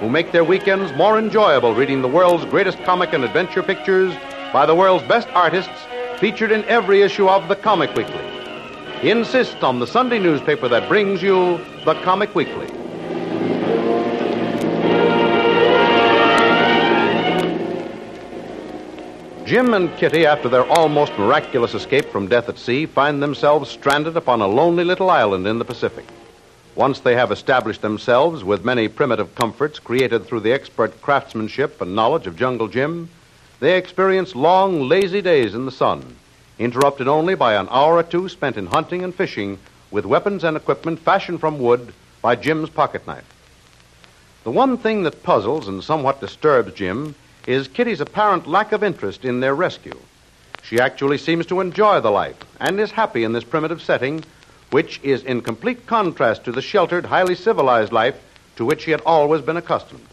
who make their weekends more enjoyable reading the world's greatest comic and adventure pictures by the world's best artists featured in every issue of the Comic Weekly. Insist on the Sunday newspaper that brings you the Comic Weekly. Jim and Kitty, after their almost miraculous escape from death at sea, find themselves stranded upon a lonely little island in the Pacific. Once they have established themselves with many primitive comforts created through the expert craftsmanship and knowledge of Jungle Jim, they experience long, lazy days in the sun, interrupted only by an hour or two spent in hunting and fishing with weapons and equipment fashioned from wood by Jim's pocket knife. The one thing that puzzles and somewhat disturbs Jim is Kitty's apparent lack of interest in their rescue. She actually seems to enjoy the life and is happy in this primitive setting, which is in complete contrast to the sheltered, highly civilized life to which she had always been accustomed.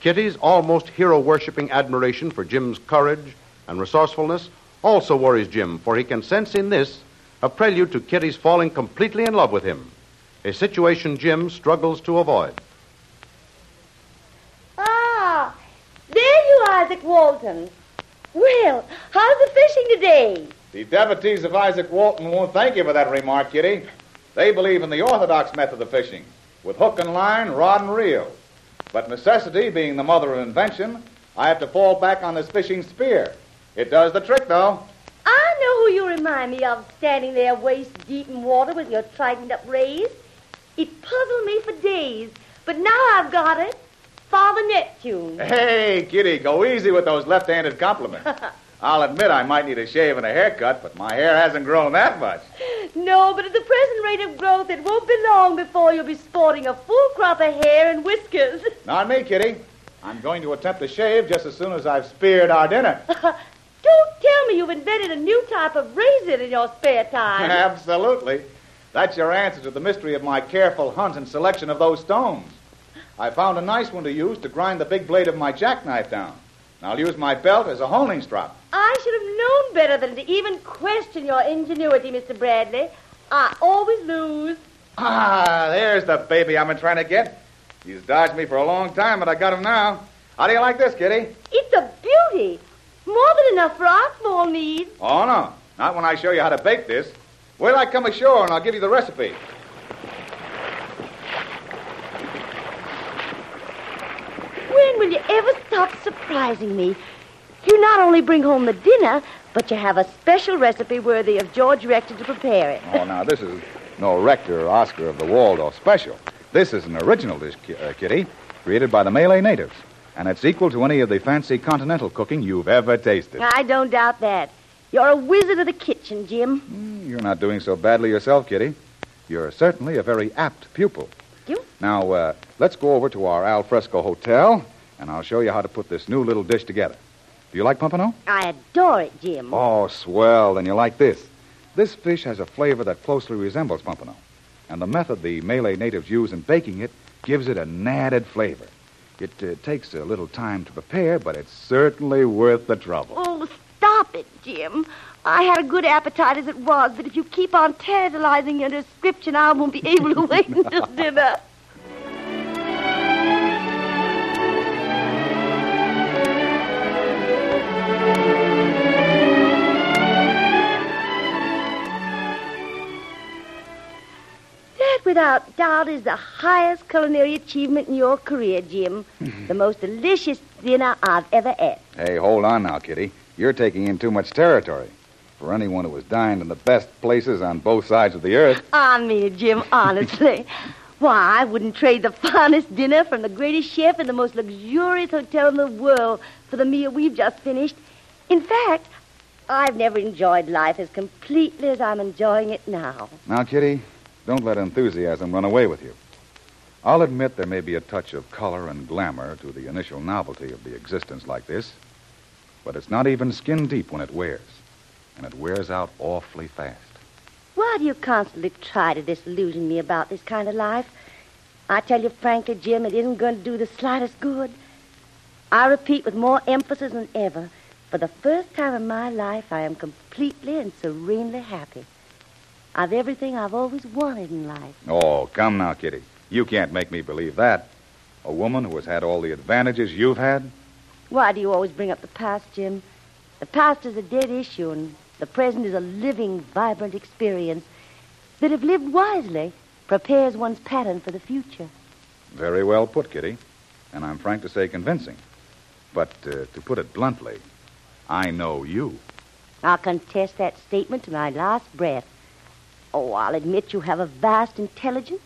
Kitty's almost hero worshipping admiration for Jim's courage and resourcefulness also worries Jim, for he can sense in this a prelude to Kitty's falling completely in love with him, a situation Jim struggles to avoid. Ah, there you are, Izaak Walton. Well, how's the fishing today? The devotees of Izaak Walton won't thank you for that remark, Kitty. They believe in the orthodox method of fishing, with hook and line, rod and reel. But necessity being the mother of invention, I have to fall back on this fishing spear. It does the trick, though. I know who you remind me of standing there waist deep in water with your tightened up rays. It puzzled me for days, but now I've got it. Father Neptune. Hey, Kitty, go easy with those left-handed compliments. I'll admit I might need a shave and a haircut, but my hair hasn't grown that much. No, but at the present rate of growth, it won't be long before you'll be sporting a full crop of hair and whiskers. Not me, Kitty. I'm going to attempt a shave just as soon as I've speared our dinner. Don't tell me you've invented a new type of razor in your spare time. Absolutely. That's your answer to the mystery of my careful hunt and selection of those stones. I found a nice one to use to grind the big blade of my jackknife down. And I'll use my belt as a holding strap. I should have known better than to even question your ingenuity, Mr. Bradley. I always lose. Ah, there's the baby I've been trying to get. He's dodged me for a long time, but I got him now. How do you like this, Kitty? It's a beauty. More than enough for our small needs. Oh, no. Not when I show you how to bake this. Wait till I come ashore and I'll give you the recipe. Ever stop surprising me? You not only bring home the dinner, but you have a special recipe worthy of George Rector to prepare it. Oh, now, this is no Rector or Oscar of the Waldorf special. This is an original dish, uh, Kitty, created by the Malay natives. And it's equal to any of the fancy continental cooking you've ever tasted. I don't doubt that. You're a wizard of the kitchen, Jim. Mm, You're not doing so badly yourself, Kitty. You're certainly a very apt pupil. You? Now, uh, let's go over to our al fresco hotel, and I'll show you how to put this new little dish together. Do you like pompano? I adore it, Jim. Oh, swell. Then you like this. This fish has a flavor that closely resembles pompano, and the method the Malay natives use in baking it gives it an added flavor. It uh, takes a little time to prepare, but it's certainly worth the trouble. Oh, stop it, Jim. I had a good appetite as it was, but if you keep on tantalizing your description, I won't be able to wait until dinner. Without doubt, is the highest culinary achievement in your career, Jim. Mm-hmm. the most delicious dinner I've ever had. Hey, hold on now, Kitty. You're taking in too much territory. For anyone who has dined in the best places on both sides of the earth. I mean it, Jim, honestly. Why, I wouldn't trade the finest dinner from the greatest chef in the most luxurious hotel in the world for the meal we've just finished. In fact, I've never enjoyed life as completely as I'm enjoying it now. Now, Kitty, don't let enthusiasm run away with you. I'll admit there may be a touch of color and glamour to the initial novelty of the existence like this. But it's not even skin deep when it wears. And it wears out awfully fast. Why do you constantly try to disillusion me about this kind of life? I tell you frankly, Jim, it isn't going to do the slightest good. I repeat with more emphasis than ever, for the first time in my life, I am completely and serenely happy. I've everything I've always wanted in life. Oh, come now, Kitty. You can't make me believe that. A woman who has had all the advantages you've had? Why do you always bring up the past, Jim? The past is a dead issue, and the present is a living, vibrant experience that, if lived wisely, prepares one's pattern for the future. Very well put, Kitty. And I'm frank to say convincing. But uh, to put it bluntly, I know you. I'll contest that statement to my last breath. Oh, I'll admit you have a vast intelligence,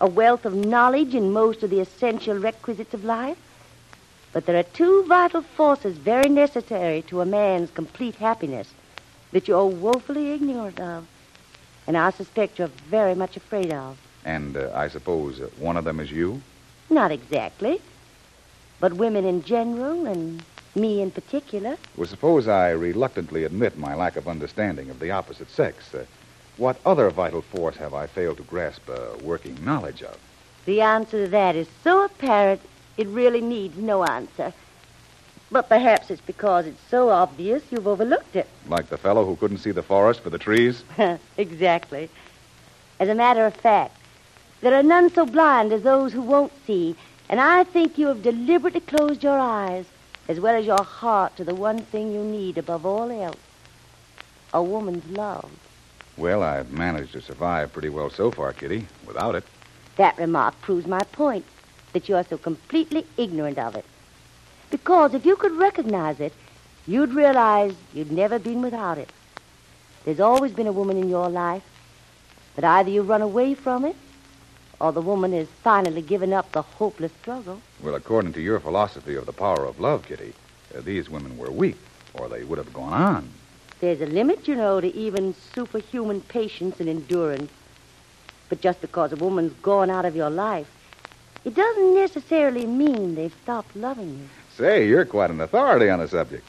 a wealth of knowledge in most of the essential requisites of life. But there are two vital forces very necessary to a man's complete happiness that you're woefully ignorant of, and I suspect you're very much afraid of. And uh, I suppose uh, one of them is you? Not exactly, but women in general and me in particular. Well, suppose I reluctantly admit my lack of understanding of the opposite sex. Uh, what other vital force have I failed to grasp a working knowledge of? The answer to that is so apparent it really needs no answer. But perhaps it's because it's so obvious you've overlooked it. Like the fellow who couldn't see the forest for the trees? exactly. As a matter of fact, there are none so blind as those who won't see, and I think you have deliberately closed your eyes, as well as your heart, to the one thing you need above all else a woman's love. Well, I've managed to survive pretty well so far, Kitty, without it. That remark proves my point that you are so completely ignorant of it. Because if you could recognize it, you'd realize you'd never been without it. There's always been a woman in your life, but either you run away from it, or the woman has finally given up the hopeless struggle. Well, according to your philosophy of the power of love, Kitty, uh, these women were weak, or they would have gone on. There's a limit, you know, to even superhuman patience and endurance. But just because a woman's gone out of your life, it doesn't necessarily mean they've stopped loving you. Say, you're quite an authority on the subject.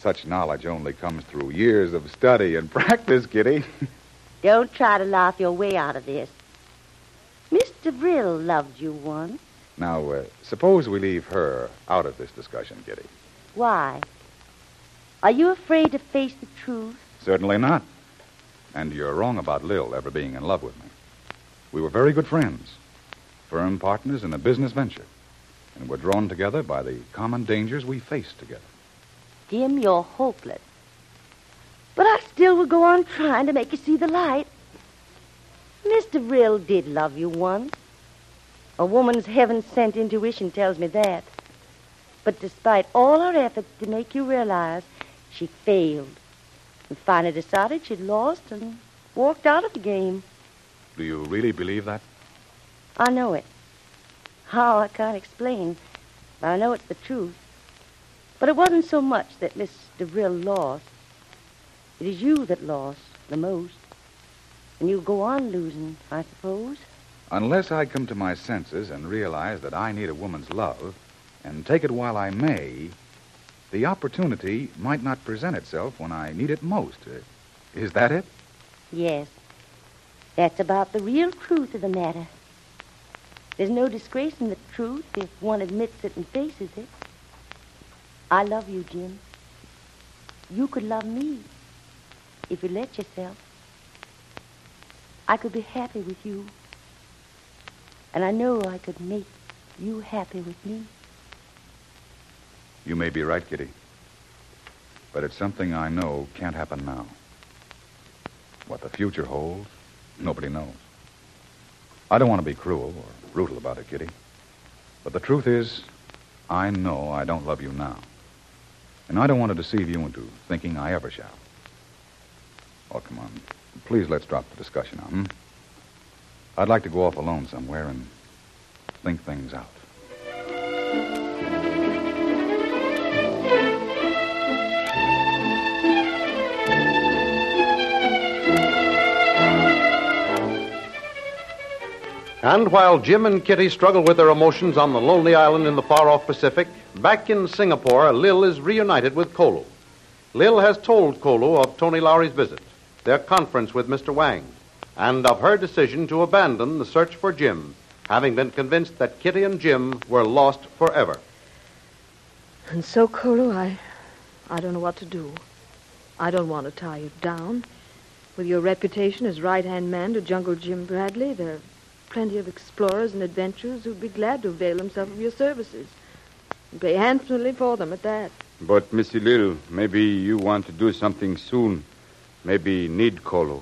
Such knowledge only comes through years of study and practice, Kitty. Don't try to laugh your way out of this. Mr. Brill loved you once. Now, uh, suppose we leave her out of this discussion, Kitty. Why? Are you afraid to face the truth? Certainly not. And you're wrong about Lil ever being in love with me. We were very good friends, firm partners in a business venture, and were drawn together by the common dangers we faced together. Jim, you're hopeless. But I still will go on trying to make you see the light. Mr. Rill did love you once. A woman's heaven sent intuition tells me that. But despite all our efforts to make you realize, she failed. And finally decided she'd lost and walked out of the game. Do you really believe that? I know it. How, I can't explain. But I know it's the truth. But it wasn't so much that Miss DeVril lost. It is you that lost the most. And you'll go on losing, I suppose. Unless I come to my senses and realize that I need a woman's love, and take it while I may, the opportunity might not present itself when I need it most. Is that it? Yes. That's about the real truth of the matter. There's no disgrace in the truth if one admits it and faces it. I love you, Jim. You could love me if you let yourself. I could be happy with you. And I know I could make you happy with me. You may be right, Kitty. But it's something I know can't happen now. What the future holds, nobody knows. I don't want to be cruel or brutal about it, Kitty. But the truth is, I know I don't love you now. And I don't want to deceive you into thinking I ever shall. Oh, come on. Please let's drop the discussion now, hmm? I'd like to go off alone somewhere and think things out. And while Jim and Kitty struggle with their emotions on the lonely island in the far off Pacific, Back in Singapore, Lil is reunited with Kolu. Lil has told Kolu of Tony Lowry's visit, their conference with Mr. Wang, and of her decision to abandon the search for Jim, having been convinced that Kitty and Jim were lost forever. And so, Kolu, I, I don't know what to do. I don't want to tie you down. With your reputation as right-hand man to Jungle Jim Bradley, there plenty of explorers and adventurers who'd be glad to avail themselves of your services. And pay handsomely for them at that. But, Missy Lil, maybe you want to do something soon. Maybe need Kolu.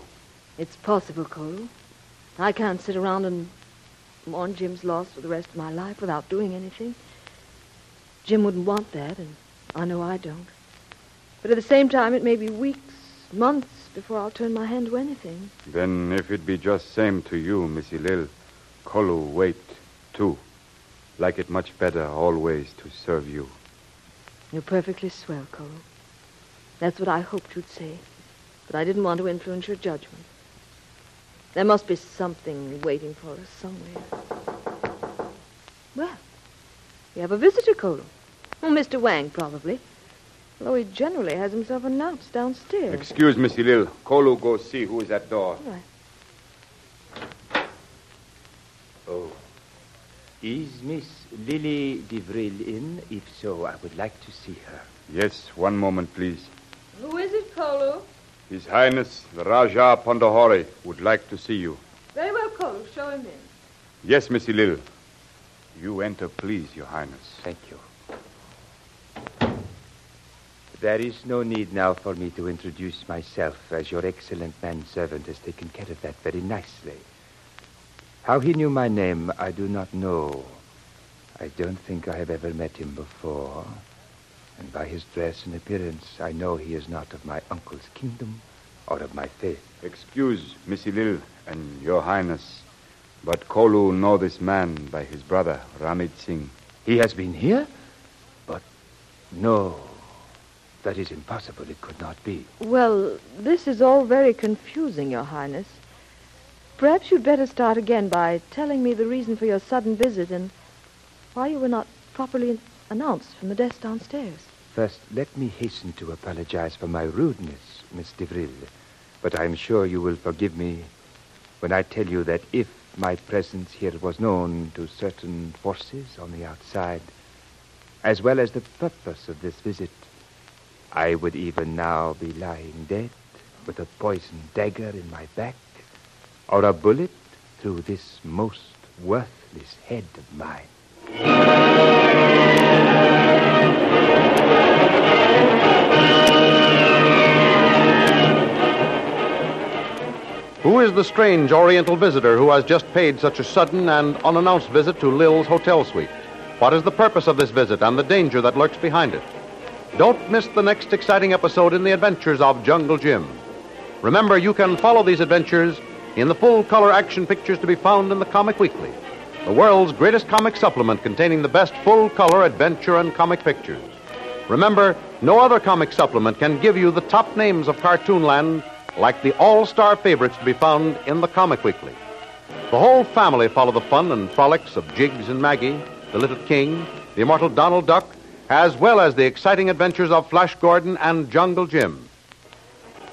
It's possible, Kolu. I can't sit around and mourn Jim's loss for the rest of my life without doing anything. Jim wouldn't want that, and I know I don't. But at the same time, it may be weeks, months before I'll turn my hand to anything. Then if it be just same to you, Missy Lil, Kolu wait, too. Like it much better always to serve you. You're perfectly swell, Cole. That's what I hoped you'd say. But I didn't want to influence your judgment. There must be something waiting for us somewhere. Well, we have a visitor, Cole. Oh, Mr. Wang, probably. Although he generally has himself announced downstairs. Excuse Missy Lil. Kolu go see who is at door. All right. Is Miss Lily DeVril in? If so, I would like to see her. Yes, one moment, please. Who is it, Kolu? His Highness, the Rajah Pandahori, would like to see you. Very well, Kolu. Show him in. Yes, Missy Lil. You enter, please, Your Highness. Thank you. There is no need now for me to introduce myself, as your excellent manservant has taken care of that very nicely. How he knew my name, I do not know. I don't think I have ever met him before. And by his dress and appearance, I know he is not of my uncle's kingdom or of my faith. Excuse, Missy Lil, and Your Highness, but Kolu know this man by his brother, Ramit Singh. He has been here? But no, that is impossible. It could not be. Well, this is all very confusing, Your Highness. Perhaps you'd better start again by telling me the reason for your sudden visit and why you were not properly announced from the desk downstairs. First, let me hasten to apologize for my rudeness, Miss DeVril. But I'm sure you will forgive me when I tell you that if my presence here was known to certain forces on the outside, as well as the purpose of this visit, I would even now be lying dead with a poisoned dagger in my back or a bullet through this most worthless head of mine. Who is the strange Oriental visitor who has just paid such a sudden and unannounced visit to Lil's hotel suite? What is the purpose of this visit and the danger that lurks behind it? Don't miss the next exciting episode in the adventures of Jungle Jim. Remember, you can follow these adventures in the full color action pictures to be found in the Comic Weekly, the world's greatest comic supplement containing the best full color adventure and comic pictures. Remember, no other comic supplement can give you the top names of Cartoonland like the all star favorites to be found in the Comic Weekly. The whole family follow the fun and frolics of Jiggs and Maggie, the Little King, the immortal Donald Duck, as well as the exciting adventures of Flash Gordon and Jungle Jim.